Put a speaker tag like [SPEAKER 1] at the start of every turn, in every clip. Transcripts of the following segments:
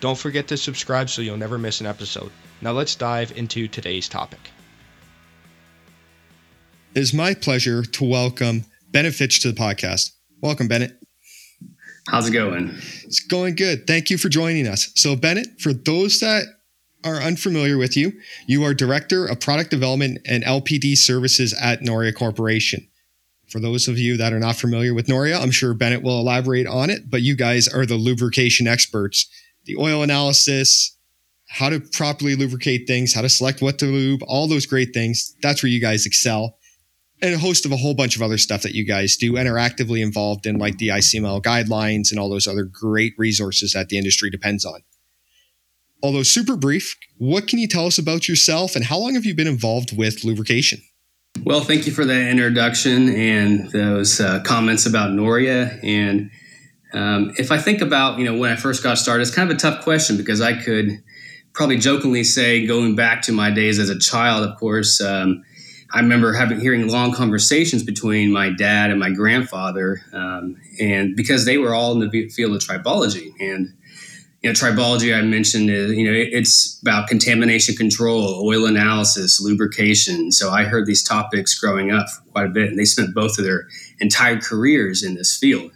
[SPEAKER 1] Don't forget to subscribe so you'll never miss an episode. Now let's dive into today's topic. It is my pleasure to welcome Bennett Fitch to the podcast. Welcome, Bennett.
[SPEAKER 2] How's it going?
[SPEAKER 1] It's going good. Thank you for joining us. So, Bennett, for those that are unfamiliar with you, you are Director of Product Development and LPD Services at Noria Corporation. For those of you that are not familiar with Noria, I'm sure Bennett will elaborate on it, but you guys are the lubrication experts the oil analysis, how to properly lubricate things, how to select what to lube, all those great things. That's where you guys excel. And a host of a whole bunch of other stuff that you guys do and are actively involved in, like the ICML guidelines and all those other great resources that the industry depends on. Although super brief, what can you tell us about yourself and how long have you been involved with lubrication?
[SPEAKER 2] Well, thank you for that introduction and those uh, comments about Noria. And um, if I think about, you know, when I first got started, it's kind of a tough question because I could probably jokingly say, going back to my days as a child, of course, um, I remember having hearing long conversations between my dad and my grandfather, um, and because they were all in the field of tribology, and you know, tribology I mentioned is you know it, it's about contamination control, oil analysis, lubrication. So I heard these topics growing up quite a bit, and they spent both of their entire careers in this field.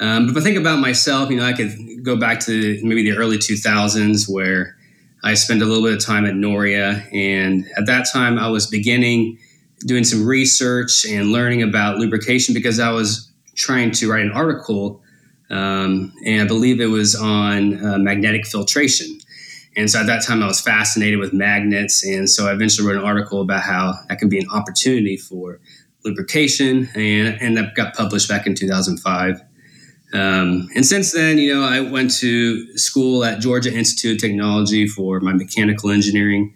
[SPEAKER 2] Um, but if I think about myself, you know, I could go back to maybe the early 2000s where I spent a little bit of time at Noria. And at that time, I was beginning doing some research and learning about lubrication because I was trying to write an article. Um, and I believe it was on uh, magnetic filtration. And so at that time, I was fascinated with magnets. And so I eventually wrote an article about how that can be an opportunity for lubrication. And, and that got published back in 2005. Um, and since then, you know, I went to school at Georgia Institute of Technology for my mechanical engineering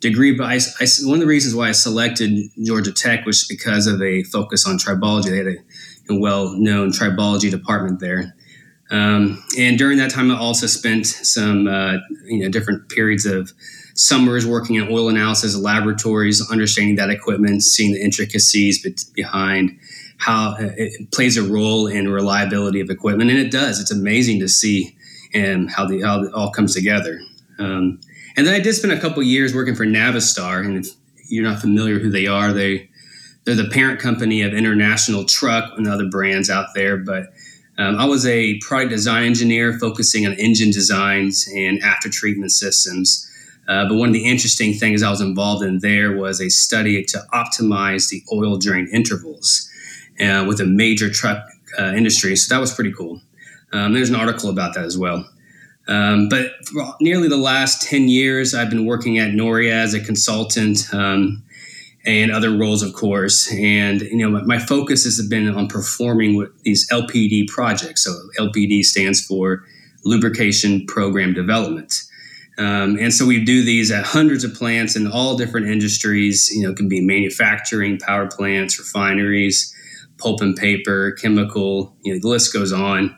[SPEAKER 2] degree. But I, I, one of the reasons why I selected Georgia Tech was because of a focus on tribology. They had a, a well-known tribology department there. Um, and during that time, I also spent some, uh, you know, different periods of summers working in oil analysis laboratories, understanding that equipment, seeing the intricacies behind how it plays a role in reliability of equipment, and it does. It's amazing to see and how the how it all comes together. Um, and then I did spend a couple years working for Navistar, and if you're not familiar who they are, they they're the parent company of International Truck and other brands out there. But um, I was a product design engineer focusing on engine designs and after treatment systems. Uh, but one of the interesting things I was involved in there was a study to optimize the oil drain intervals uh, with a major truck uh, industry. So that was pretty cool. Um, there's an article about that as well. Um, but for nearly the last 10 years, I've been working at Noria as a consultant um, and other roles, of course. And, you know, my, my, focus has been on performing with these LPD projects. So LPD stands for Lubrication Program Development. Um, and so we do these at hundreds of plants in all different industries. You know, it can be manufacturing, power plants, refineries, pulp and paper, chemical, you know, the list goes on.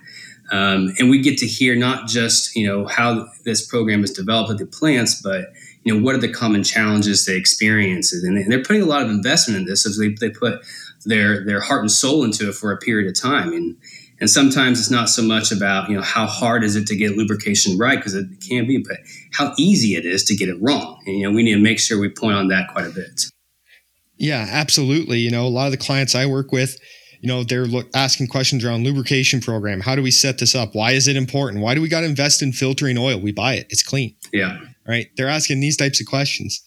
[SPEAKER 2] Um, and we get to hear not just, you know, how this program is developed at the plants, but, you know, what are the common challenges they experience? And they're putting a lot of investment in this. So they, they put their, their heart and soul into it for a period of time. And, and sometimes it's not so much about, you know, how hard is it to get lubrication right, because it can be, but how easy it is to get it wrong. And, you know, we need to make sure we point on that quite a bit.
[SPEAKER 1] Yeah, absolutely. You know, a lot of the clients I work with, you know, they're look, asking questions around lubrication program. How do we set this up? Why is it important? Why do we got to invest in filtering oil? We buy it. It's clean.
[SPEAKER 2] Yeah.
[SPEAKER 1] Right. They're asking these types of questions.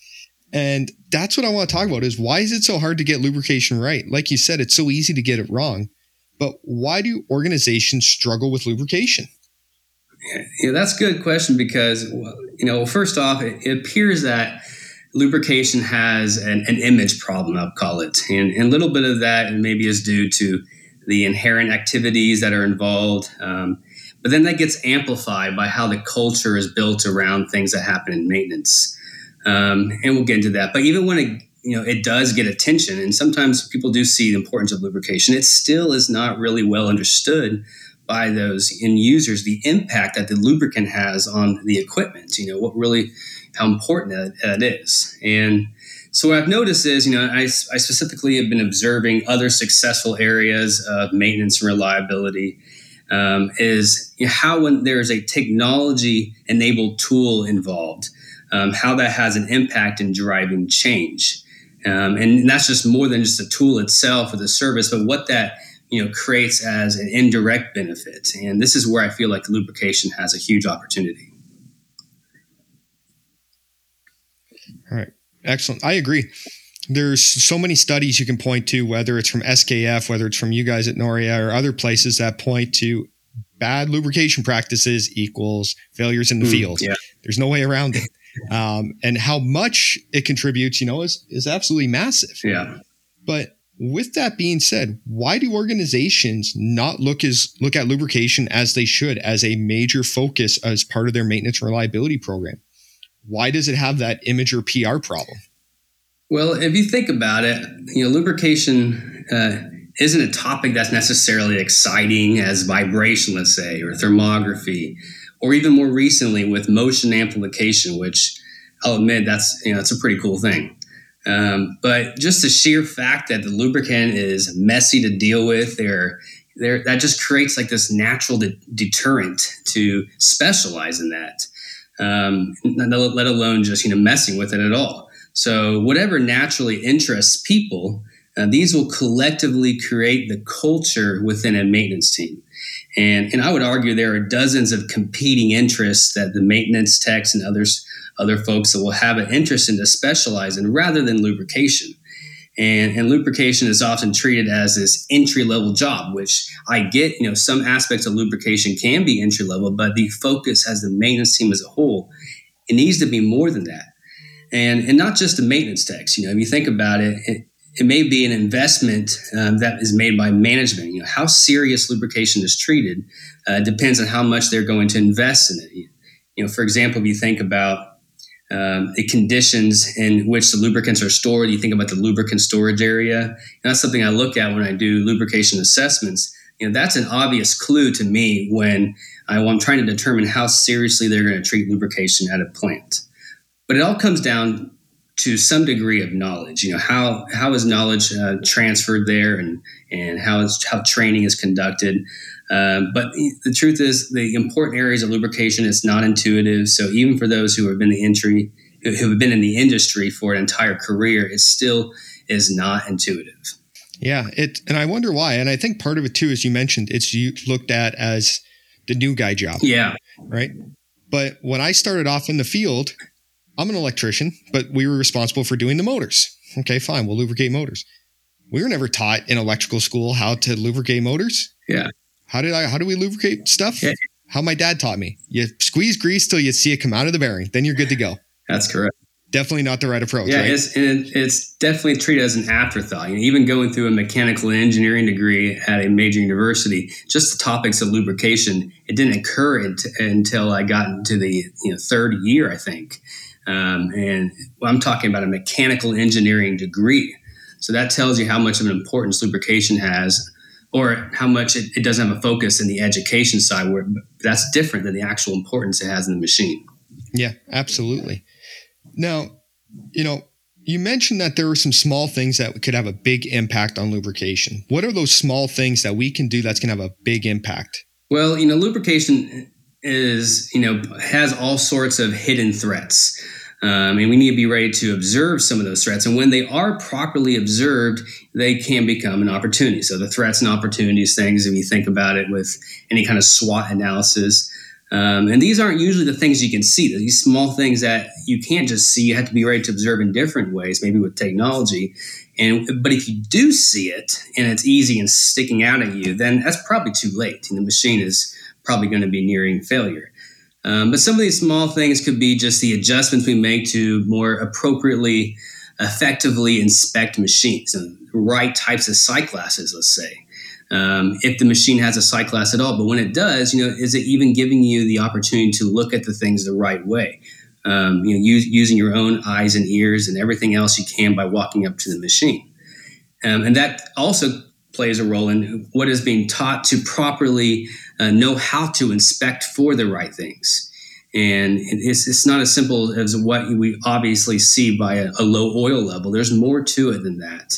[SPEAKER 1] And that's what I want to talk about is why is it so hard to get lubrication right? Like you said, it's so easy to get it wrong. But why do organizations struggle with lubrication?
[SPEAKER 2] Yeah, that's a good question because, you know, first off, it, it appears that lubrication has an, an image problem, I'll call it. And, and, a little bit of that maybe is due to the inherent activities that are involved. Um, but then that gets amplified by how the culture is built around things that happen in maintenance. Um, and we'll get into that. But even when it you know it does get attention, and sometimes people do see the importance of lubrication, it still is not really well understood by those end users the impact that the lubricant has on the equipment. You know what really how important that, is, and so what I've noticed is, you know, I, I specifically have been observing other successful areas of maintenance and reliability. Um, is you know, how when there's a technology enabled tool involved, um, how that has an impact in driving change. Um, and that's just more than just the tool itself or the service, but what that you know creates as an indirect benefit. And this is where I feel like lubrication has a huge opportunity.
[SPEAKER 1] All right. Excellent. I agree. There's so many studies you can point to, whether it's from SKF, whether it's from you guys at Noria or other places that point to bad lubrication practices equals failures in the mm, field. Yeah. There's no way around it. Um, and how much it contributes, you know, is, is absolutely massive.
[SPEAKER 2] Yeah.
[SPEAKER 1] But with that being said, why do organizations not look as look at lubrication as they should as a major focus as part of their maintenance reliability program? Why does it have that image or PR problem?
[SPEAKER 2] Well, if you think about it, you know, lubrication uh, isn't a topic that's necessarily exciting as vibration, let's say, or thermography, or even more recently with motion amplification, which I'll admit that's you know it's a pretty cool thing. Um, but just the sheer fact that the lubricant is messy to deal with, there, there that just creates like this natural de- deterrent to specialize in that um, let alone just you know messing with it at all. So whatever naturally interests people, uh, these will collectively create the culture within a maintenance team. And, and I would argue there are dozens of competing interests that the maintenance techs and others other folks that will have an interest in to specialize in rather than lubrication. And, and lubrication is often treated as this entry level job, which I get, you know, some aspects of lubrication can be entry level, but the focus as the maintenance team as a whole, it needs to be more than that. And, and not just the maintenance techs, you know, if you think about it, it, it may be an investment um, that is made by management. You know, how serious lubrication is treated uh, depends on how much they're going to invest in it. You know, for example, if you think about um, the conditions in which the lubricants are stored. You think about the lubricant storage area. And that's something I look at when I do lubrication assessments. You know, that's an obvious clue to me when, I, am trying to determine how seriously they're going to treat lubrication at a plant. But it all comes down to some degree of knowledge. You know, how how is knowledge uh, transferred there, and and how is how training is conducted. Um, but the truth is, the important areas of lubrication is not intuitive. So even for those who have been the entry, who have been in the industry for an entire career, it still is not intuitive.
[SPEAKER 1] Yeah, it, and I wonder why. And I think part of it too, as you mentioned, it's you looked at as the new guy job.
[SPEAKER 2] Yeah.
[SPEAKER 1] Right. But when I started off in the field, I'm an electrician, but we were responsible for doing the motors. Okay, fine, we'll lubricate motors. We were never taught in electrical school how to lubricate motors.
[SPEAKER 2] Yeah.
[SPEAKER 1] How did I? How do we lubricate stuff? Yeah. How my dad taught me. You squeeze grease till you see it come out of the bearing. Then you're good to go.
[SPEAKER 2] That's correct.
[SPEAKER 1] Definitely not the right approach.
[SPEAKER 2] Yeah,
[SPEAKER 1] right?
[SPEAKER 2] it's it's definitely treated as an afterthought. You know, even going through a mechanical engineering degree at a major university, just the topics of lubrication, it didn't occur until I got into the you know third year, I think. Um, and well, I'm talking about a mechanical engineering degree. So that tells you how much of an importance lubrication has or how much it, it doesn't have a focus in the education side where that's different than the actual importance it has in the machine.
[SPEAKER 1] Yeah, absolutely. Now, you know, you mentioned that there are some small things that could have a big impact on lubrication. What are those small things that we can do that's going to have a big impact?
[SPEAKER 2] Well, you know, lubrication is, you know, has all sorts of hidden threats. Um, and we need to be ready to observe some of those threats. And when they are properly observed, they can become an opportunity. So the threats and opportunities things, if you think about it with any kind of SWOT analysis, um, and these aren't usually the things you can see. These small things that you can't just see. You have to be ready to observe in different ways, maybe with technology. And but if you do see it and it's easy and sticking out at you, then that's probably too late. And the machine is probably going to be nearing failure. Um, but some of these small things could be just the adjustments we make to more appropriately, effectively inspect machines and right types of sight glasses, let's say. um, if the machine has a sight glass at all. But when it does, you know, is it even giving you the opportunity to look at the things the right way? Um, you know, use, using your own eyes and ears and everything else you can by walking up to the machine. Um, and that also plays a role in what is being taught to properly uh, know how to inspect for the right things. And it's, it's not as simple as what we obviously see by a, a low oil level. There's more to it than that.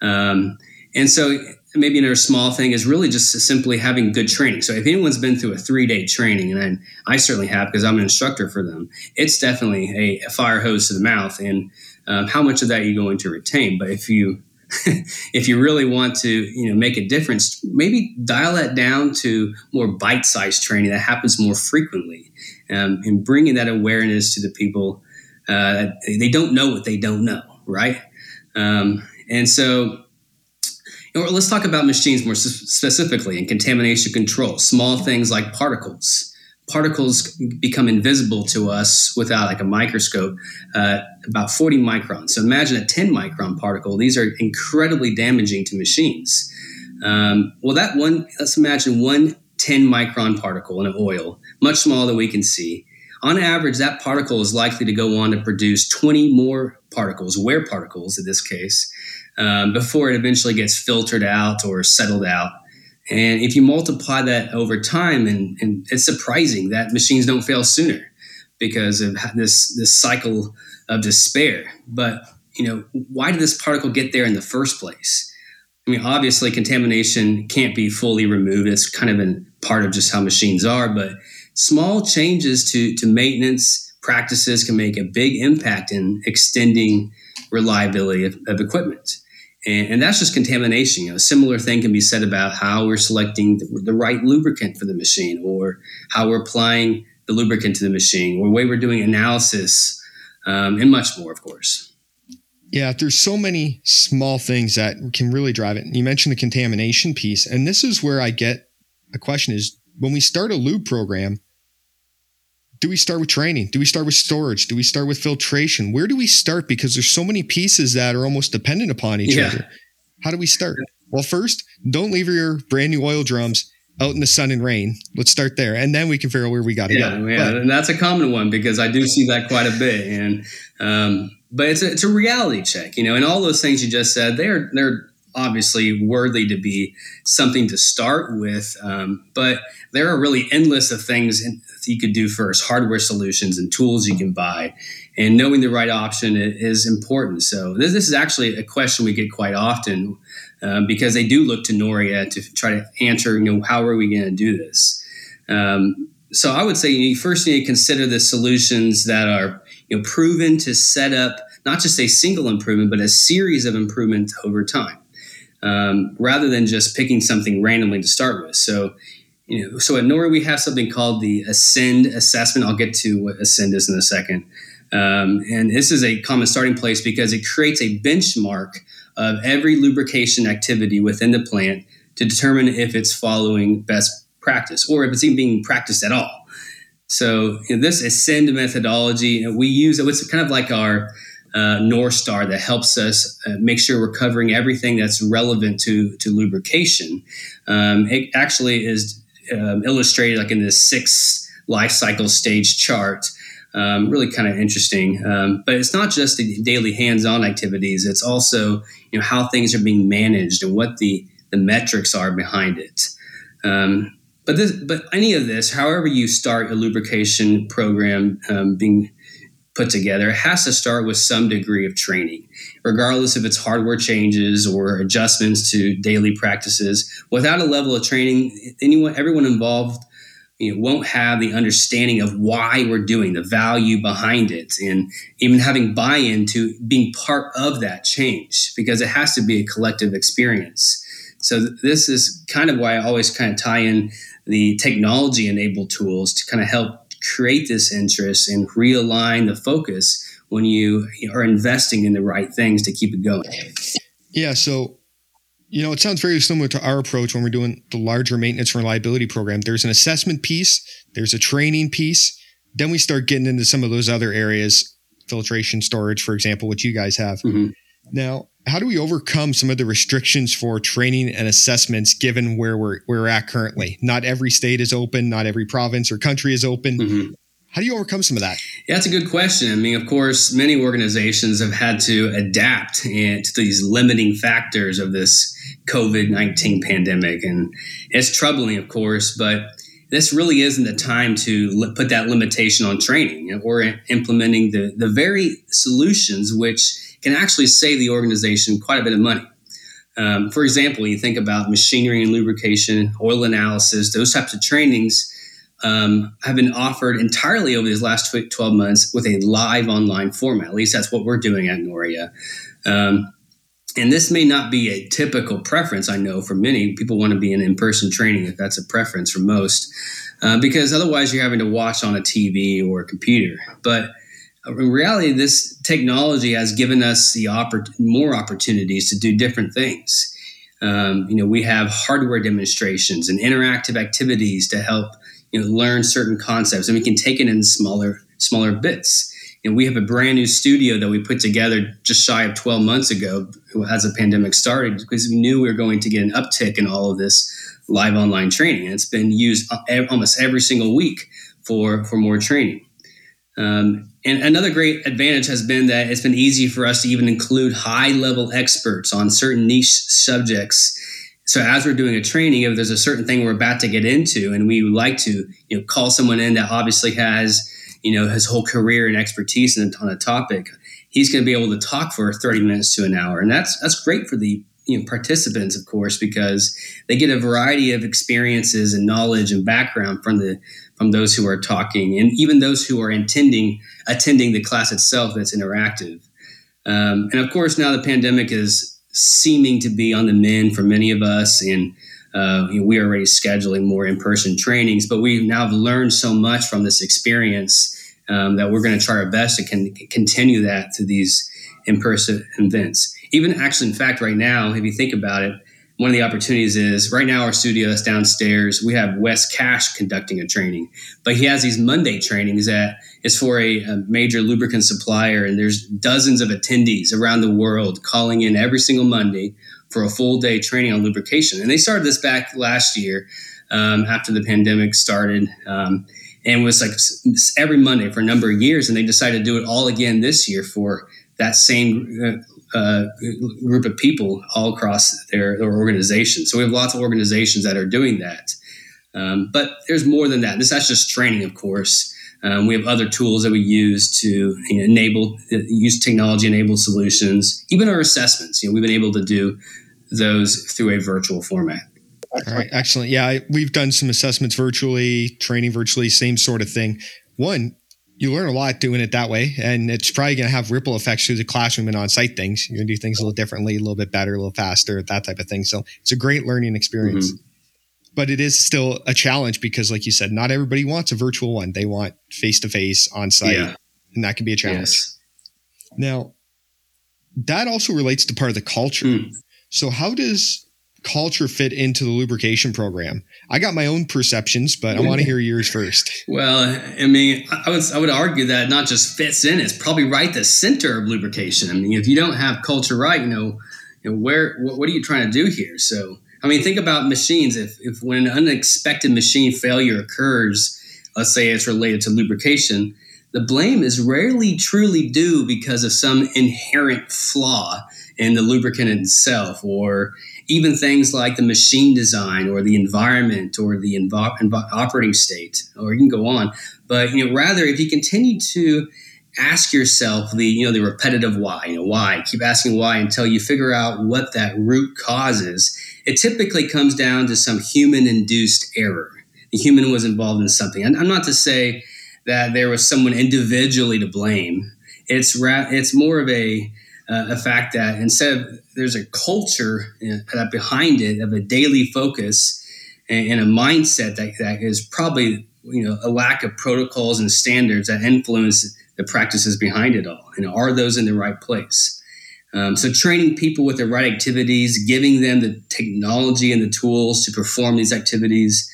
[SPEAKER 2] Um, and so maybe another small thing is really just simply having good training. So if anyone's been through a three day training, and I, I, certainly have because I'm an instructor for them, it's definitely a, a fire hose to the mouth. And um, how much of that are you going to retain? But if you if you really want to you know make a difference maybe dial that down to more bite-sized training that happens more frequently um, and bringing that awareness to the people uh, they don't know what they don't know right? Um, and so let's talk about machines more specifically and contamination control small things like particles particles become invisible to us without like a microscope uh, about 40 microns. So imagine a 10 micron particle. These are incredibly damaging to machines. Um, well that one let's imagine one 10 micron particle in an oil much smaller than we can see. On average that particle is likely to go on to produce 20 more particles wear particles in this case um, before it eventually gets filtered out or settled out and if you multiply that over time, and, and it's surprising that machines don't fail sooner because of this this cycle of despair. But you know, why did this particle get there in the first place? I mean, obviously, contamination can't be fully removed. It's kind of a part of just how machines are. But small changes to to maintenance practices can make a big impact in extending reliability of, of equipment. And, and, that's just contamination. You know, a similar thing can be said about how we're selecting the, the, right lubricant for the machine, or how we're applying the lubricant to the machine, or the way we're doing analysis, um, and much more, of course.
[SPEAKER 1] Yeah, there's so many small things that can really drive it. You mentioned the contamination piece, and this is where I get a question: is when we start a lube program, do we start with training? Do we start with storage? Do we start with filtration? Where do we start? Because there's so many pieces that are almost dependent upon each yeah. other. How do we start? Well, first, don't leave your brand new oil drums out in the sun and rain. Let's start there, and then we can figure out where we got to
[SPEAKER 2] yeah,
[SPEAKER 1] go.
[SPEAKER 2] Yeah, but, and that's a common one because I do see that quite a bit. And um, but it's a, it's a reality check, you know. And all those things you just said, they're they're obviously worthy to be something to start with. Um, but there are really endless of things you could do first, hardware solutions and tools you can buy. And knowing the right option is important. So this, this is actually a question we get quite often um, because they do look to Noria to try to answer, you know, how are we going to do this? Um, so I would say you first need to consider the solutions that are you know proven to set up not just a single improvement, but a series of improvements over time um, rather than just picking something randomly to start with. So, you know, so at Noria we have something called the Ascend assessment. I'll get to what Ascend is in a second. Um, and this is a common starting place because it creates a benchmark of every lubrication activity within the plant to determine if it's following best practice or if it's even being practiced at all. So you know, this Ascend methodology, we use it. It's kind of like our uh, North Star that helps us uh, make sure we're covering everything that's relevant to, to lubrication. Um, it actually is um, illustrated like in this six life cycle stage chart. Um, really kind of interesting. Um, but it's not just the daily hands-on activities; it's also you know how things are being managed and what the the metrics are behind it. Um, but this, but any of this, however you start a lubrication program, um, being put together has to start with some degree of training regardless if it's hardware changes or adjustments to daily practices. Without a level of training anyone everyone involved you know, won't have the understanding of why we're doing the value behind it and even having buy-in to being part of that change because it has to be a collective experience. So th- this is kind of why i always kind of tie in the technology enabled tools to kind of help create this interest and realign the focus when you are investing in the right things to keep it going.
[SPEAKER 1] Yeah. So, you know, it sounds very similar to our approach when we're doing the larger maintenance reliability program. There's an assessment piece, there's a training piece. Then we start getting into some of those other areas, filtration, storage, for example, which you guys have. Mm-hmm. Now, how do we overcome some of the restrictions for training and assessments given where we're, where we're at currently? Not every state is open, not every province or country is open. Mm-hmm. How do you overcome some of that?
[SPEAKER 2] Yeah, that's a good question. I mean, of course, many organizations have had to adapt to these limiting factors of this COVID 19 pandemic. And it's troubling, of course, but this really isn't the time to put that limitation on training or implementing the, the very solutions which can actually save the organization quite a bit of money. Um, for example, you think about machinery and lubrication, oil analysis, those types of trainings um, have been offered entirely over these last 12 months with a live online format. At least that's what we're doing at Noria. Um, and this may not be a typical preference, I know, for many. People want to be in in person training if that's a preference for most, uh, because otherwise you're having to watch on a TV or a computer. But in reality, this technology has given us the oppor- more opportunities to do different things. Um, you know, we have hardware demonstrations and interactive activities to help you know learn certain concepts, and we can take it in smaller smaller bits. And we have a brand new studio that we put together just shy of 12 months ago as the pandemic started because we knew we were going to get an uptick in all of this live online training. And it's been used almost every single week for, for more training. Um, and another great advantage has been that it's been easy for us to even include high level experts on certain niche subjects. So as we're doing a training, if there's a certain thing we're about to get into, and we would like to, you know, call someone in that obviously has, you know, his whole career and expertise on a topic, he's going to be able to talk for 30 minutes to an hour, and that's that's great for the you know, participants, of course, because they get a variety of experiences and knowledge and background from the from those who are talking, and even those who are attending attending the class itself that's interactive. Um, and of course, now the pandemic is seeming to be on the mend for many of us, and uh, you know, we are already scheduling more in person trainings. But we now have learned so much from this experience um, that we're going to try our best to con- continue that through these in person events even actually, in fact, right now, if you think about it, one of the opportunities is right now our studio is downstairs. We have Wes Cash conducting a training, but he has these Monday trainings that is for a, a, major lubricant supplier, and there's dozens of attendees around the world calling in every single Monday for a full day training on lubrication. And they started this back last year um, after the pandemic started. Um, and was like every Monday for a number of years, and they decided to do it all again this year for that same uh, uh, group of people all across their, their organization. So we have lots of organizations that are doing that. Um, but there's more than that. This that's just training, of course. Um, we have other tools that we use to you know, enable use technology enabled solutions. Even our assessments, you know, we've been able to do those through a virtual format.
[SPEAKER 1] All right, excellent. Yeah, we've done some assessments virtually, training virtually, same sort of thing. One, you learn a lot doing it that way. And it's probably going to have ripple effects through the classroom and on site things. You're going to do things a little differently, a little bit better, a little faster, that type of thing. So it's a great learning experience. Mm-hmm. But it is still a challenge because, like you said, not everybody wants a virtual one. They want face to face on site. Yeah. And that can be a challenge. Yes. Now, that also relates to part of the culture. Mm. So, how does culture fit into the lubrication program? I got my own perceptions, but I want to hear yours first.
[SPEAKER 2] Well, I mean, I would I would argue that not just fits in; it's probably right the center of lubrication. I mean, if you don't have culture right, you know, you know where what, what are you trying to do here? So, I mean, think about machines. If if when an unexpected machine failure occurs, let's say it's related to lubrication, the blame is rarely truly due because of some inherent flaw in the lubricant itself or even things like the machine design or the environment or the operating state, or you can go on. But you know, rather, if you continue to ask yourself the you know the repetitive why, you know, why, keep asking why until you figure out what that root cause is. It typically comes down to some human-induced error. The human was involved in something. I'm not to say that there was someone individually to blame. It's ra- it's more of a uh, a fact that instead of there's a culture uh, behind it of a daily focus and, and, a mindset that, that is probably you know a lack of protocols and standards that influence the practices behind it all. And are those in the right place? Um, so training people with the right activities giving them the technology and the tools to perform these activities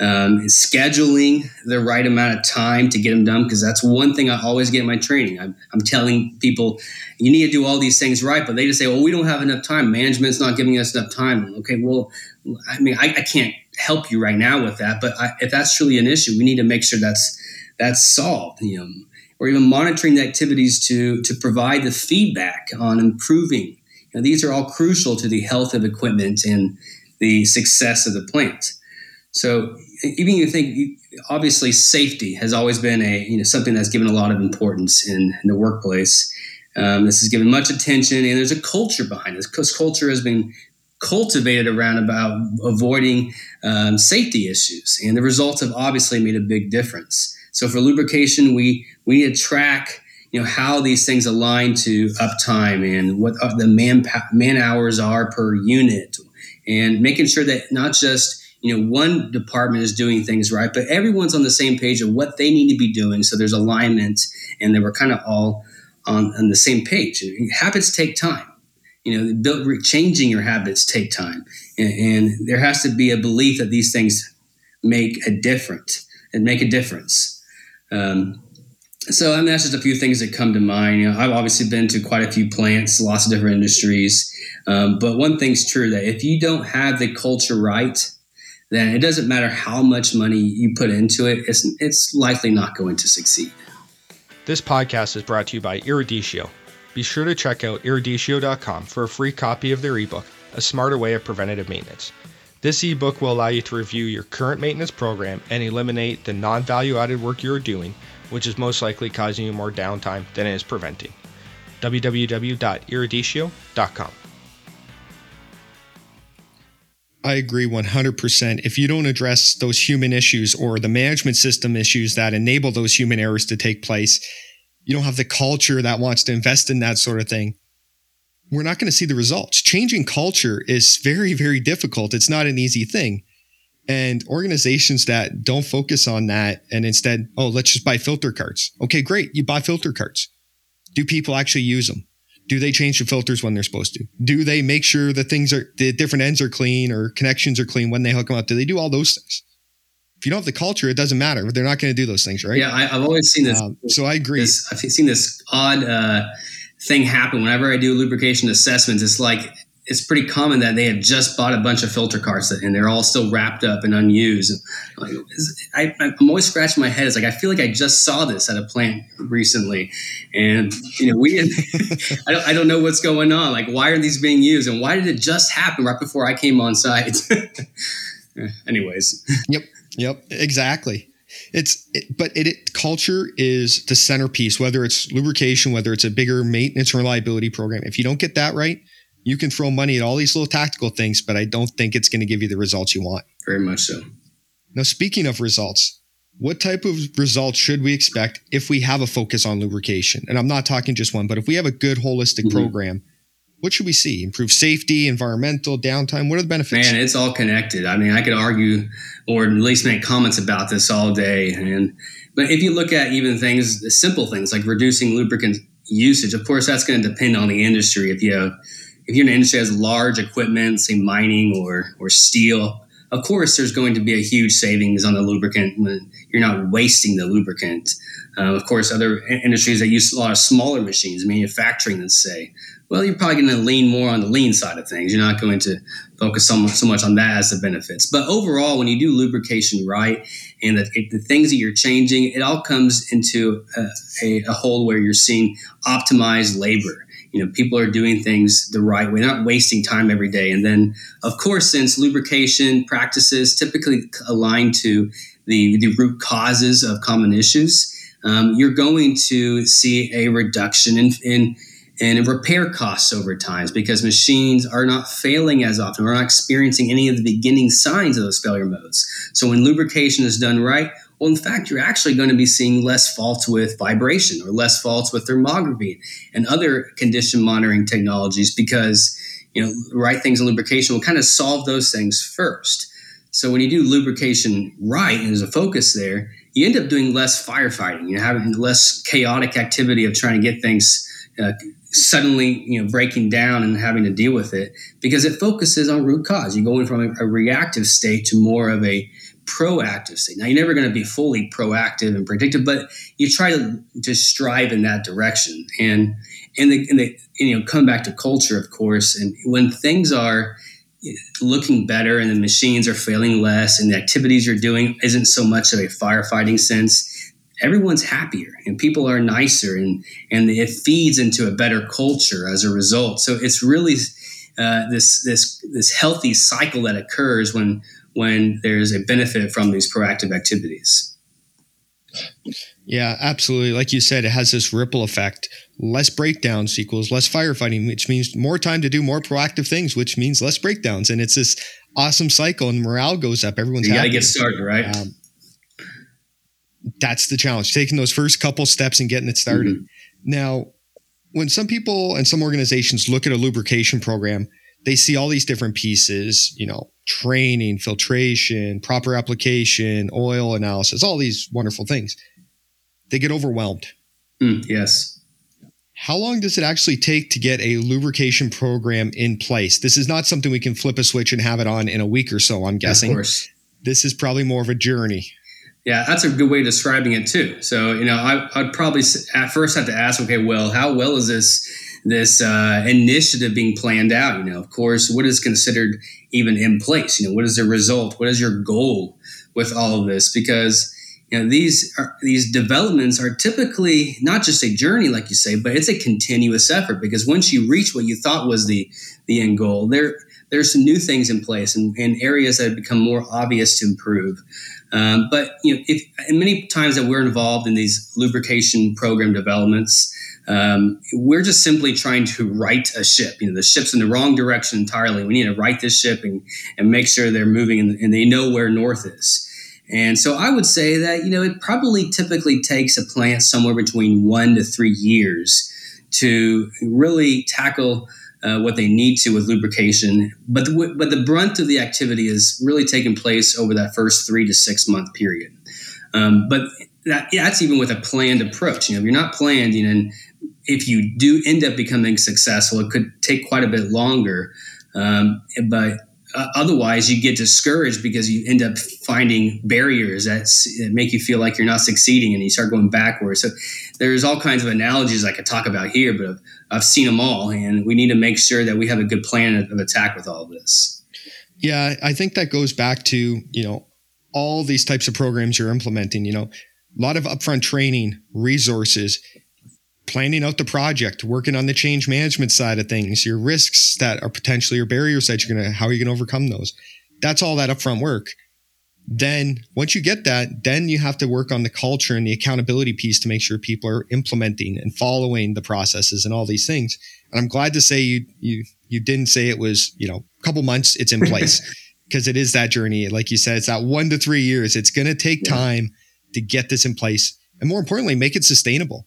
[SPEAKER 2] um, scheduling the right amount of time to get them done because that's one thing I always get in my training. I'm, I'm telling people you need to do all these things right, but they just say, "Well, we don't have enough time. Management's not giving us enough time." Okay, well, I mean, I, I can't help you right now with that, but I, if that's truly an issue, we need to make sure that's that's solved. You know, or even monitoring the activities to to provide the feedback on improving. You know, these are all crucial to the health of equipment and the success of the plant. So even you think obviously safety has always been a you know something that's given a lot of importance in, in the workplace. Um, this is given much attention, and there's a culture behind this because culture has been cultivated around about avoiding um, safety issues, and the results have obviously made a big difference. So for lubrication, we we need to track you know how these things align to uptime and what the man man hours are per unit, and making sure that not just you know one department is doing things right but everyone's on the same page of what they need to be doing. So there's alignment and they were kind of all on, on the same page. And habits take time. You know changing your habits take time. And, and, there has to be a belief that these things make a difference and make a difference. Um, so I mean that's just a few things that come to mind. You know, I've obviously been to quite a few plants, lots of different industries. Um, but one thing's true that if you don't have the culture right, then it doesn't matter how much money you put into it, it's, it's likely not going to succeed.
[SPEAKER 1] This podcast is brought to you by Eruditio. Be sure to check out eruditio.com for a free copy of their ebook, A Smarter Way of Preventative Maintenance. This ebook will allow you to review your current maintenance program and eliminate the non value added work you are doing, which is most likely causing you more downtime than it is preventing. www.eruditio.com. I agree 100%. If you don't address those human issues or the management system issues that enable those human errors to take place, you don't have the culture that wants to invest in that sort of thing. We're not going to see the results. Changing culture is very, very difficult. It's not an easy thing. And organizations that don't focus on that and instead, oh, let's just buy filter carts. Okay, great. You buy filter carts. Do people actually use them? Do they change the filters when they're supposed to? Do they make sure the things are the different ends are clean or connections are clean when they hook them up? Do they do all those things? If you don't have the culture, it doesn't matter. But they're not going to do those things, right?
[SPEAKER 2] Yeah, I, have always seen this.
[SPEAKER 1] Um, so I agree.
[SPEAKER 2] This, I've seen this odd uh, thing happen whenever I do lubrication assessments. It's like it's pretty common that they have just bought a bunch of filter carts and they're all still wrapped up and unused. And I, am always scratching my head. It's like I feel like I just saw this at a plant recently, and you know we. I don't I don't know what's going on. Like why are these being used and why did it just happen right before I came on site? Eh, anyways.
[SPEAKER 1] Yep. Yep. Exactly. It's it, but it, it, culture is the centerpiece. Whether it's lubrication, whether it's a bigger maintenance reliability program, if you don't get that right you can throw money at all these little tactical things, but I don't think it's going to give you the results you want.
[SPEAKER 2] Very much so.
[SPEAKER 1] Now, speaking of results, what type of results should we expect if we have a focus on lubrication? And I'm not talking just one, but if we have a good holistic mm-hmm. program, what should we see? Improve safety, environmental, downtime? What are the benefits?
[SPEAKER 2] Man, it's all connected. I mean, I could argue or at least make comments about this all day. And but if you look at even things, simple things like reducing lubricant usage, of course, that's going to depend on the industry. If you have if you're in an industry that has large equipment, say mining or or steel, of course there's going to be a huge savings on the lubricant when you're not wasting the lubricant. Uh, of course, other industries that use a lot of smaller machines, manufacturing, let's say, well, you're probably going to lean more on the lean side of things. You're not going to focus so much, so much on that as the benefits. But overall, when you do lubrication right and the, the things that you're changing, it all comes into a, a, a where you're seeing optimized labor you know people are doing things the right way not wasting time every day and then of course since lubrication practices typically align to the, the root causes of common issues um, you're going to see a reduction in, in in repair costs over time because machines are not failing as often. We're not experiencing any of the beginning signs of those failure modes. So when lubrication is done right, well, in fact, you're actually going to be seeing less faults with vibration or less faults with thermography and other condition monitoring technologies because you know right things in lubrication will kind of solve those things first. So when you do lubrication right and there's a focus there, you end up doing less firefighting. You're having less chaotic activity of trying to get things uh, suddenly you know breaking down and having to deal with it because it focuses on root cause. You're going from a, a reactive state to more of a proactive state. Now, you're never going to be fully proactive and predictive, but you try to just strive in that direction. And and the, and the you know come back to culture, of course. And when things are looking better and the machines are failing less and the activities you're doing isn't so much of a firefighting sense everyone's happier and people are nicer and and it feeds into a better culture as a result so it's really uh, this this this healthy cycle that occurs when when there's a benefit from these proactive activities.
[SPEAKER 1] Yeah absolutely. Like you said it has this ripple effect. Less breakdowns equals less firefighting which means more time to do more proactive things which means less breakdowns. And it's this awesome cycle and morale goes up. Everyone's
[SPEAKER 2] you got to get started right? Um,
[SPEAKER 1] that's the challenge taking those first couple steps and getting it started. Mm-hmm. now when some people and some organizations look at a lubrication program they see all these different pieces you know training filtration proper application oil analysis all these wonderful things. They get overwhelmed.
[SPEAKER 2] Mm, yes.
[SPEAKER 1] How long does it actually take to get a lubrication program in place? This is not something we can flip a switch and have it on in a week or so i'm guessing.
[SPEAKER 2] of course.
[SPEAKER 1] this is probably more of a journey.
[SPEAKER 2] Yeah, that's a good way of describing it too. So, you know, I, would probably at first have to ask, okay, well, how well is this this uh, initiative being planned out? You know, of course, what is considered even in place? You know, what is the result? What is your goal with all of this? Because you know these are, these developments are typically not just a journey, like you say, but it's a continuous effort. Because once you reach what you thought was the the end goal, there there's some new things in place and, and areas that have become more obvious to improve. Um, but you know, if many times that we're involved in these lubrication program developments, um, we're just simply trying to right a ship. You know, the ship's in the wrong direction entirely. We need to right this ship and, and make sure they're moving and, and they know where north is. And so I would say that you know it probably typically takes a plant somewhere between one to three years to really tackle uh, what they need to with lubrication. But the, but the brunt of the activity is really taking place over that first three to six month period. Um, but that, that's even with a planned approach. You know, if you're not planned, you know, if you do end up becoming successful, it could take quite a bit longer. Um, but uh, otherwise you get discouraged because you end up finding barriers that, that make you feel like you're not succeeding and you start going backwards so there's all kinds of analogies i could talk about here but I've, I've seen them all and we need to make sure that we have a good plan of attack with all of this
[SPEAKER 1] yeah i think that goes back to you know all these types of programs you're implementing you know a lot of upfront training resources planning out the project, working on the change management side of things, your risks that are potentially your barriers that you're gonna, how are you gonna overcome those? That's all that upfront work. Then once you get that, then you have to work on the culture and the accountability piece to make sure people are implementing and following the processes and all these things. And I'm glad to say you you you didn't say it was, you know, a couple months it's in place because it is that journey. Like you said, it's that one to three years. It's gonna take yeah. time to get this in place. And more importantly, make it sustainable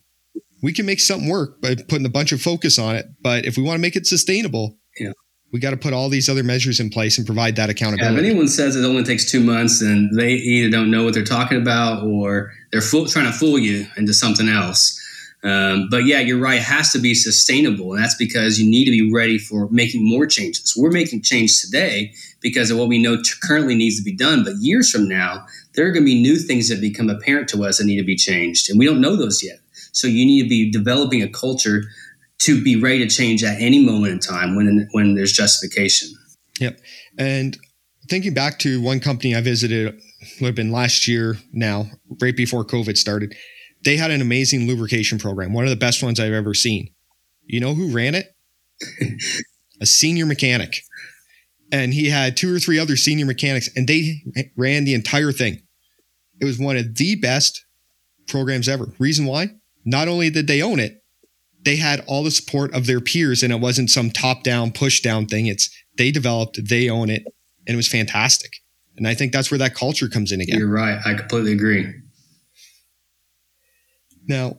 [SPEAKER 1] we can make something work by putting a bunch of focus on it. But if we want to make it sustainable,
[SPEAKER 2] yeah.
[SPEAKER 1] we got to put all these other measures in place and provide that accountability.
[SPEAKER 2] Yeah, if anyone says it only takes two months, then they either don't know what they're talking about or they're trying to fool you into something else. Um, but yeah, you're right. It has to be sustainable, and that's because you need to be ready for making more changes. We're making change today because of what we know t- currently needs to be done. But years from now, there are going to be new things that become apparent to us that need to be changed, and we don't know those yet. So you need to be developing a culture to be ready to change at any moment in time when when there's justification.
[SPEAKER 1] Yep. And thinking back to one company I visited would have been last year now, right before COVID started. They had an amazing lubrication program, one of the best ones I've ever seen. You know who ran it? a senior mechanic. And he had two or three other senior mechanics, and they ran the entire thing. It was one of the best programs ever. Reason why? Not only did they own it, they had all the support of their peers and it wasn't some top down, push down thing. It's they developed, they own it, and it was fantastic. And I think that's where that culture comes in again.
[SPEAKER 2] You're right. I completely agree.
[SPEAKER 1] Now,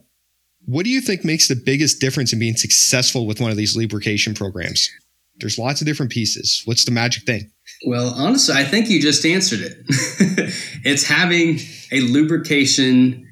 [SPEAKER 1] what do you think makes the biggest difference in being successful with one of these lubrication programs? There's lots of different pieces. What's the magic thing?
[SPEAKER 2] Well, honestly, I think you just answered it. it's having a lubrication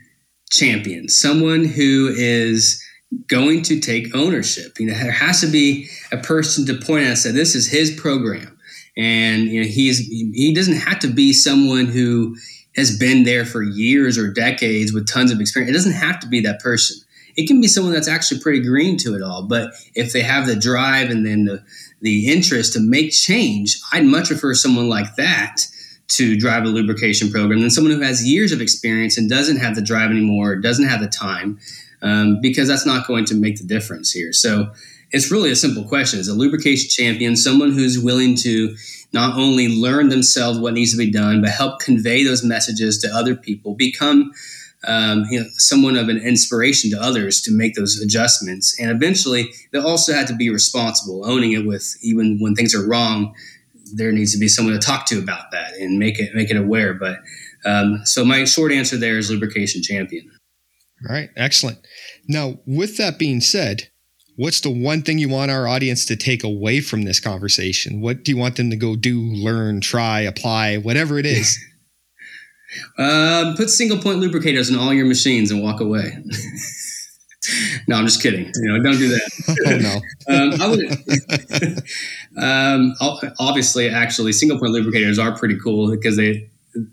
[SPEAKER 2] champion, someone who is going to take ownership. You know, there has to be a person to point out say, this is his program. and you know he's he doesn't have to be someone who has been there for years or decades with tons of experience. It doesn't have to be that person. It can be someone that's actually pretty green to it all. But if they have the drive and then the the interest to make change, I'd much prefer someone like that to drive a lubrication program than someone who has years of experience and doesn't have the drive anymore, doesn't have the time, um, because that's not going to make the difference here. So it's really a simple question. Is a lubrication champion someone who's willing to not only learn themselves what needs to be done, but help convey those messages to other people, become um, you know, someone of an inspiration to others to make those adjustments. And eventually, they also had to be responsible, owning it with even when things are wrong. There needs to be someone to talk to about that and make it make it aware. But um, so my short answer there is lubrication champion.
[SPEAKER 1] All right, excellent. Now, with that being said, what's the one thing you want our audience to take away from this conversation? What do you want them to go do, learn, try, apply, whatever it is?
[SPEAKER 2] um, put single point lubricators in all your machines and walk away. no, I'm just kidding. You know, don't do that. no. um, I would, um, obviously, actually, single point lubricators are pretty cool because they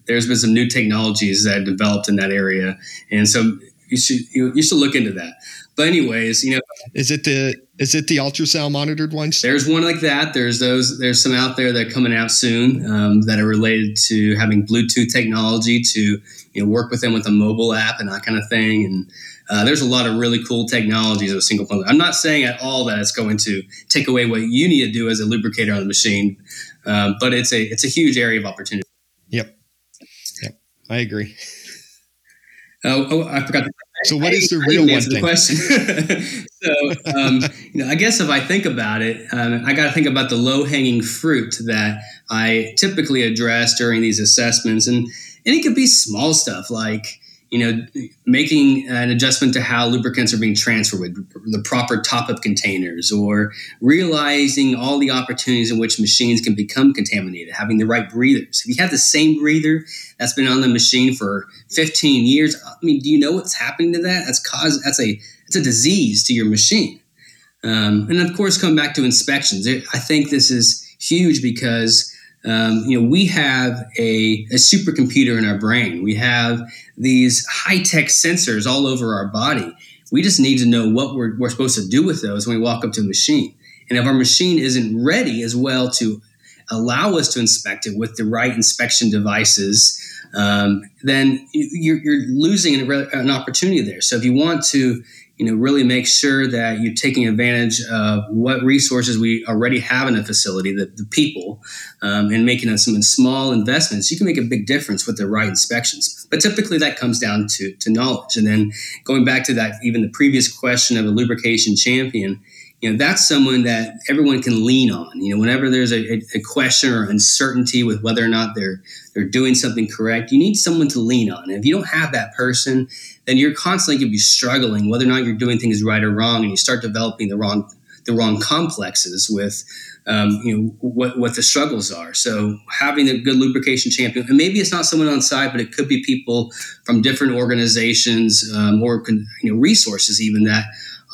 [SPEAKER 2] there's been some new technologies that developed in that area, and so you should you, you should look into that. But anyways, you know,
[SPEAKER 1] is it the is it the ultrasound monitored ones?
[SPEAKER 2] There's one like that. There's those. There's some out there that are coming out soon um, that are related to having Bluetooth technology to you know work with them with a mobile app and that kind of thing. And uh, there's a lot of really cool technologies of single point. I'm not saying at all that it's going to take away what you need to do as a lubricator on the machine, um, but it's a it's a huge area of opportunity.
[SPEAKER 1] Yep. Yep. I agree.
[SPEAKER 2] Oh, oh I forgot.
[SPEAKER 1] So, what I, is the real one thing?
[SPEAKER 2] question. so, um, you know, I guess if I think about it, um, I got to think about the low hanging fruit that I typically address during these assessments, and and it could be small stuff like you know, making an adjustment to how lubricants are being transferred with the proper top up containers, or realizing all the opportunities in which machines can become contaminated, having the right breathers. If you have the same breather that's been on the machine for 15 years, I mean, do you know what's happening to that? That's cause that's a it's a disease to your machine. Um, and of course, come back to inspections. I think this is huge because um, you know, we have a, a supercomputer in our brain. We have these high tech sensors all over our body. We just need to know what we're, we're supposed to do with those when we walk up to a machine. And if our machine isn't ready as well to allow us to inspect it with the right inspection devices, um, then you're, you're losing an, an opportunity there. So if you want to you know, really make sure that you're taking advantage of what resources we already have in a facility, the, the people, um, and making some small investments, you can make a big difference with the right inspections. But typically that comes down to, to knowledge. And then going back to that, even the previous question of a lubrication champion, you know that's someone that everyone can lean on. You know whenever there's a, a, question or uncertainty with whether or not they're they're doing something correct you need someone to lean on. And if you don't have that person then you're constantly going to be struggling whether or not you're doing things right or wrong and you start developing the wrong the wrong complexes with um, you know what what the struggles are. So having a good lubrication champion and maybe it's not someone on site but it could be people from different organizations um, or you know resources even that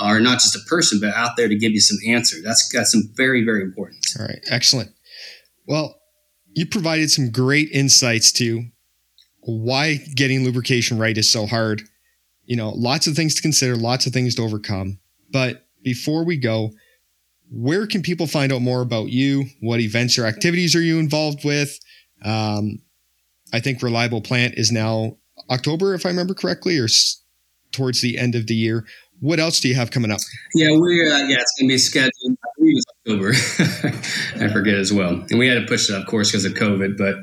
[SPEAKER 2] are not just a person, but out there to give you some answer. That's got some very, very important.
[SPEAKER 1] All right. Excellent. Well, you provided some great insights to why getting lubrication right is so hard. You know, lots of things to consider, lots of things to overcome. But before we go, where can people find out more about you? What events or activities are you involved with? Um, I think Reliable Plant is now October, if I remember correctly, or s- towards the end of the year. What else do you have coming up?
[SPEAKER 2] Yeah, we're uh, yeah, it's gonna be scheduled. I believe it's October. I forget as well, and we had to push it, of course, because of COVID. But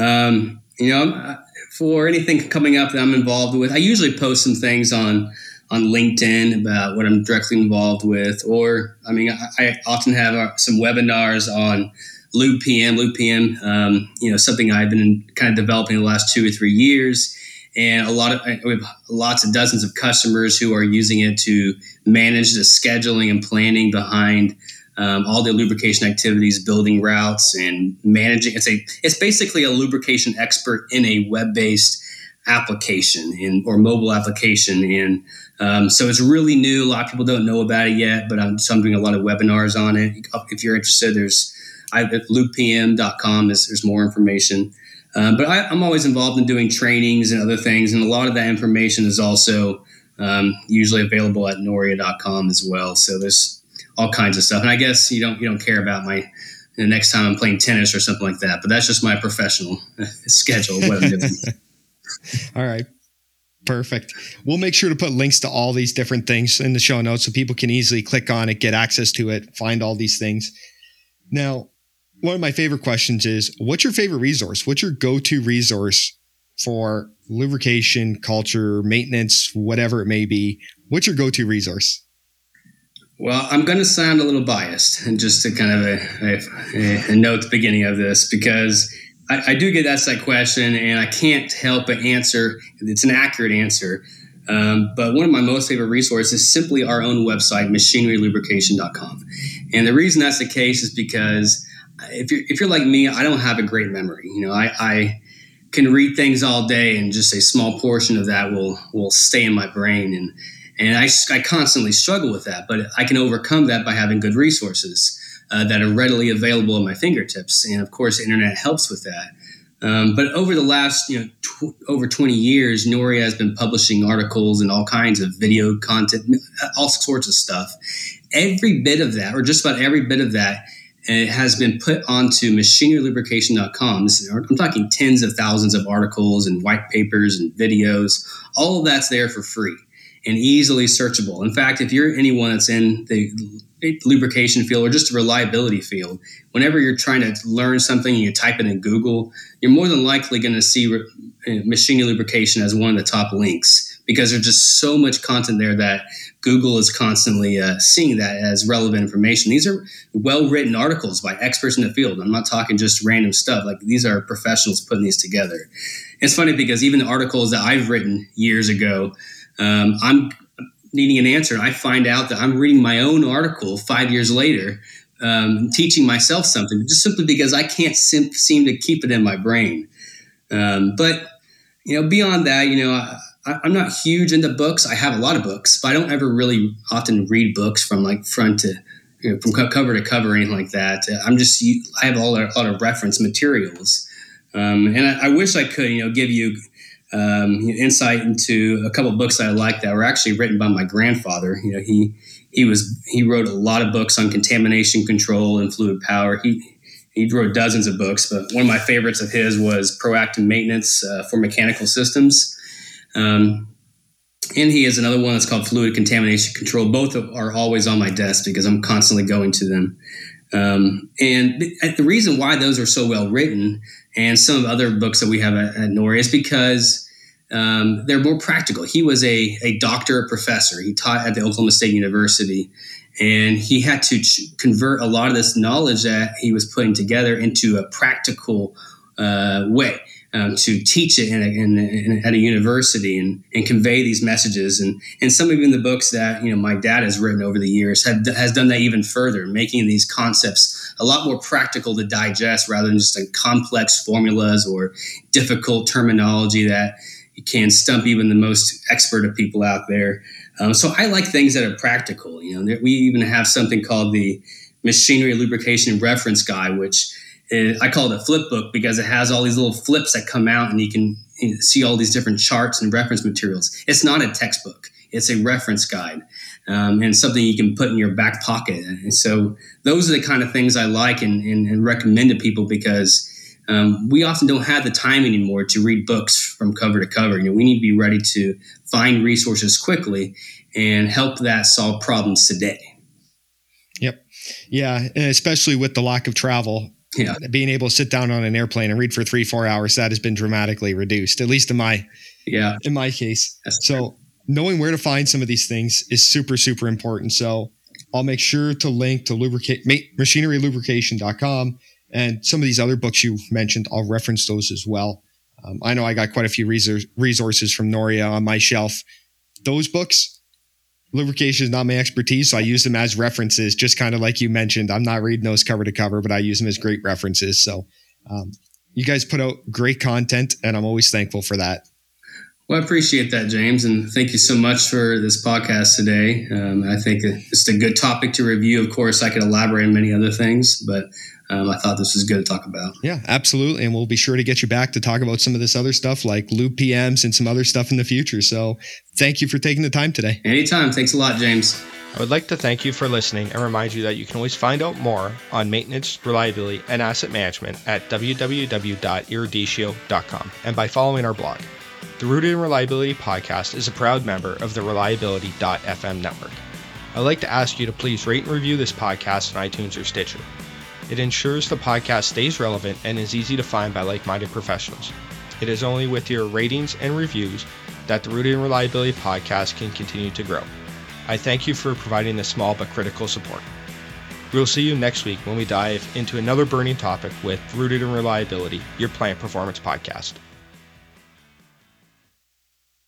[SPEAKER 2] um, you know, for anything coming up that I'm involved with, I usually post some things on on LinkedIn about what I'm directly involved with, or I mean, I, I often have uh, some webinars on Lube PM. Lube PM, um, you know, something I've been kind of developing the last two or three years and a lot of we have lots of dozens of customers who are using it to manage the scheduling and planning behind um, all the lubrication activities, building routes, and managing. It's a it's basically a lubrication expert in a web based application in, or mobile application, and um, so it's really new. A lot of people don't know about it yet, but I'm, so I'm doing a lot of webinars on it. If you're interested, there's I, at lubepm.com is there's more information. Uh, but I, am always involved in doing trainings and other things, and a lot of that information is also um, usually available at noria.com as well. So there's all kinds of stuff. And I guess you don't you don't care about my the next time I'm playing tennis or something like that, but that's just my professional schedule. What I'm doing.
[SPEAKER 1] all right. Perfect. We'll make sure to put links to all these different things in the show notes so people can easily click on it, get access to it, find all these things. Now, one of my favorite questions is what's your favorite resource? What's your go to resource for lubrication, culture, maintenance, whatever it may be? What's your go to resource?
[SPEAKER 2] Well, I'm going to sound a little biased, and just to kind of a, a, a note at the beginning of this, because I, I, do get asked that question, and I can't help but answer. It's an accurate answer. Um, but one of my most favorite resources is simply our own website, machinerylubrication.com. And the reason that's the case is because if you're if you're like me, I don't have a great memory. You know, I, I can read things all day, and just a small portion of that will will stay in my brain, and and I, I constantly struggle with that. But I can overcome that by having good resources uh, that are readily available at my fingertips, and of course, internet helps with that. Um, but over the last, you know, tw- over 20 years, Noria has been publishing articles and all kinds of video content, all sorts of stuff. Every bit of that, or just about every bit of that, it has been put onto machinerylubrication.com. I'm talking tens of thousands of articles and white papers and videos. All of that's there for free and easily searchable. In fact, if you're anyone that's in the lubrication field or just a reliability field, whenever you're trying to learn something and you type it in Google, you're more than likely going to see uh, machine lubrication as one of the top links because there's just so much content there that Google is constantly uh, seeing that as relevant information. These are well written articles by experts in the field. I'm not talking just random stuff. Like these are professionals putting these together. It's funny because even the articles that I've written years ago, um, I'm needing an answer. I find out that I'm reading my own article five years later, um, teaching myself something just simply because I can't sim- seem to keep it in my brain. Um, but you know, beyond that, you know. I, am not huge into books. I have a lot of books, but I don't ever really often read books from like front to you know, from cover to cover or anything like that. I'm just I have a lot of reference materials, um, and I, I, wish I could you know give you um, insight into a couple books I like that were actually written by my grandfather. You know, he he was he wrote a lot of books on contamination control and fluid power. He he wrote dozens of books, but one of my favorites of his was proactive maintenance uh, for mechanical systems. Um, and he has another one that's called fluid contamination control. Both are always on my desk because I'm constantly going to them. Um, and the reason why those are so well written, and some of the other books that we have at, at Noria, is because um, they're more practical. He was a, a doctor, a professor. He taught at the Oklahoma State University, and he had to ch- convert a lot of this knowledge that he was putting together into a practical uh, way um, to teach it in a, in, in, at a university and, and convey these messages. And, and some of even the books that you know my dad has written over the years have, has done that even further, making these concepts a lot more practical to digest rather than just like complex formulas or difficult terminology that can stump even the most expert of people out there. Um, so I like things that are practical. You know, we even have something called the Machinery Lubrication Reference Guide, which I call it a flip book because it has all these little flips that come out and you can see all these different charts and reference materials. It's not a textbook, it's a reference guide um, and something you can put in your back pocket. And so those are the kind of things I like and, and, and recommend to people because um, we often don't have the time anymore to read books from cover to cover. You know, we need to be ready to find resources quickly and help that solve problems today.
[SPEAKER 1] Yep. Yeah, especially with the lack of travel yeah. being able to sit down on an airplane and read for three four hours that has been dramatically reduced at least in my yeah. in my case. That's so true. knowing where to find some of these things is super super important. So i'll make sure to link to lubricate machinerylubrication.com and some of these other books you mentioned. I'll reference those as well. Um, i know i got quite a few resources from noria on my shelf. Those books lubrication is not my expertise, so I use them as references, just kind of like you mentioned. I'm not reading those cover to cover, but I use them as great references. So um, you guys put out great content, and I'm always thankful for that.
[SPEAKER 2] Well, I appreciate that, James, and thank you so much for this podcast today. Um, I think it's a good topic to review. Of course, I could elaborate on many other things, but um, I thought this was good to talk about.
[SPEAKER 3] Yeah, absolutely. And we'll be sure to get you back to talk about some of this other stuff like Lube PMs and some other stuff in the future. So thank you for taking the time today.
[SPEAKER 2] Anytime. Thanks a lot, James.
[SPEAKER 1] I would like to thank you for listening and remind you that you can always find out more on maintenance, reliability, and asset management at www.eruditio.com and by following our blog. The Rooted in Reliability podcast is a proud member of the Reliability.fm network. I'd like to ask you to please rate and review this podcast on iTunes or Stitcher. It ensures the podcast stays relevant and is easy to find by like minded professionals. It is only with your ratings and reviews that the Rooted in Reliability podcast can continue to grow. I thank you for providing this small but critical support. We'll see you next week when we dive into another burning topic with Rooted in Reliability, your plant performance podcast.